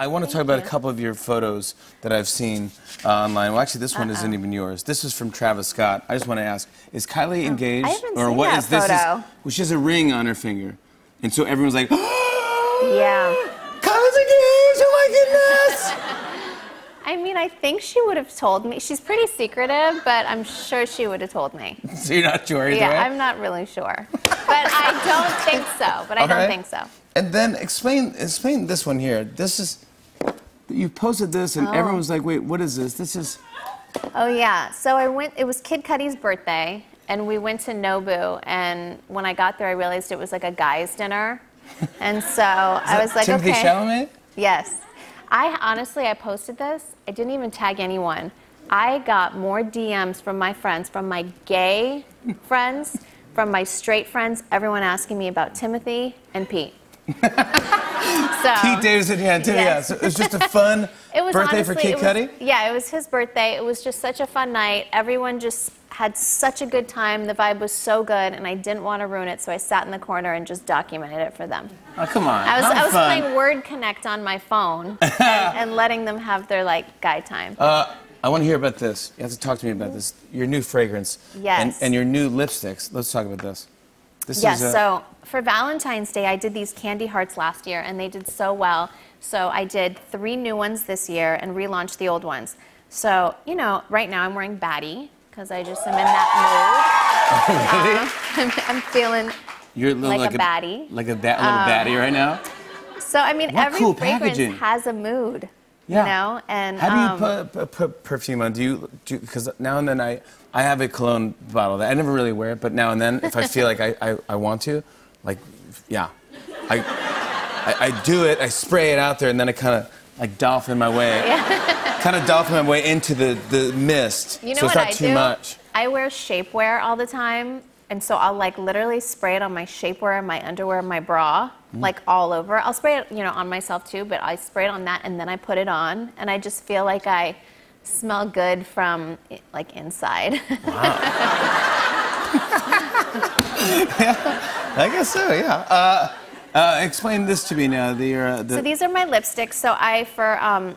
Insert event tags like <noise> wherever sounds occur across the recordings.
I want to talk about a couple of your photos that I've seen uh, online. Well, actually, this one isn't even yours. This is from Travis Scott. I just want to ask: Is Kylie engaged, Oh, haven't or what is this? photo. Is, well, she has a ring on her finger, and so everyone's like, <gasps> Yeah. Kylie's engaged! Oh my goodness! <laughs> I mean, I think she would have told me. She's pretty secretive, but I'm sure she would have told me. <laughs> so you're not sure either Yeah, way? I'm not really sure. But I don't think so. But I <laughs> Okay. don't think so. And then explain explain this one here. This is you posted this, and Oh. everyone's like, "Wait, what is this? This is." Oh yeah. So I went. It was Kid Cudi's birthday, and we went to Nobu. And when I got there, I realized it was like a guys' dinner. <laughs> And so I was like, "Okay." Timothée okay. Chalamet. Yes. I honestly, I posted this. I didn't even tag anyone. I got more DMs from my friends, from my gay <laughs> friends, from my straight friends, everyone asking me about Timothée and Pete. <laughs> so Pete Davidson, yeah. Yes. So it was just a fun <laughs> it was birthday honestly, for Kid was- Cudi. Yeah, it was his birthday. It was just such a fun night. Everyone just had such a good time. The vibe was so good, and I didn't want to ruin it, so I sat in the corner and just documented it for them. Oh, come on. I was, I was fun. playing Word Connect on my phone <laughs> and, and letting them have their like guy time. Uh, I want to hear about this. You have to talk to me about this. Your new fragrance. Yes. And, and your new lipsticks. Let's talk about this. This Yes, a, so for Valentine's Day, I did these candy hearts last year, and they did so well. So I did three new ones this year and relaunched the old ones. So, you know, right now I'm wearing Baddie because I just am in that mood. <laughs> Um, I'm, I'm feeling. You're li- like a baddie. Like a ba- little um, baddie right now. So, I mean, What every cool fragrance packaging. has a mood, Yeah. you know? And How do you um, put, put, put perfume on? Do you, because now and then I, I have a cologne bottle that I never really wear it, but now and then if I feel like I, I, I want to, like, yeah. I, I, I do it, I spray it out there, and then I kind of like dolphin my way, <laughs> kind of dolphin my way into the, the mist. You know so it's what not I too do? much. I wear shapewear all the time, and so I'll like literally spray it on my shapewear, my underwear, my bra, Mm. like all over. I'll spray it, you know, on myself too, but I spray it on that and then I put it on, and I just feel like I smell good from like inside. Wow. yeah, <laughs> I guess so, yeah. Uh, uh, explain this to me now. The, uh, the, So these are my lipsticks. So I, for um,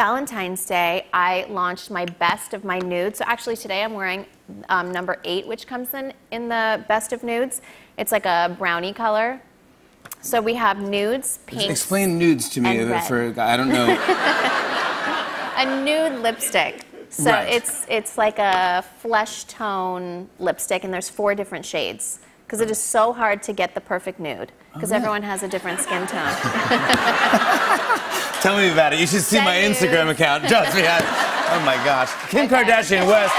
Valentine's Day, I launched my best of my nudes. So actually today I'm wearing um, number eight, which comes in in the best of nudes. It's like a brownie color. So we have nudes, pinks, explain nudes to me for I don't know. <laughs> a nude lipstick. So Right. it's it's like a flesh tone lipstick, and there's four different shades. Because it is so hard to get the perfect nude. Because Oh, yeah. everyone has a different skin tone. <laughs> Tell me about it. You should see my Send Instagram account. Trust me. I, oh my gosh. Kim Kardashian West.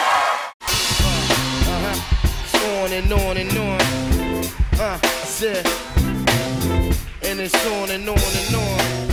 on and on and on. Uh, and it's on and on and on.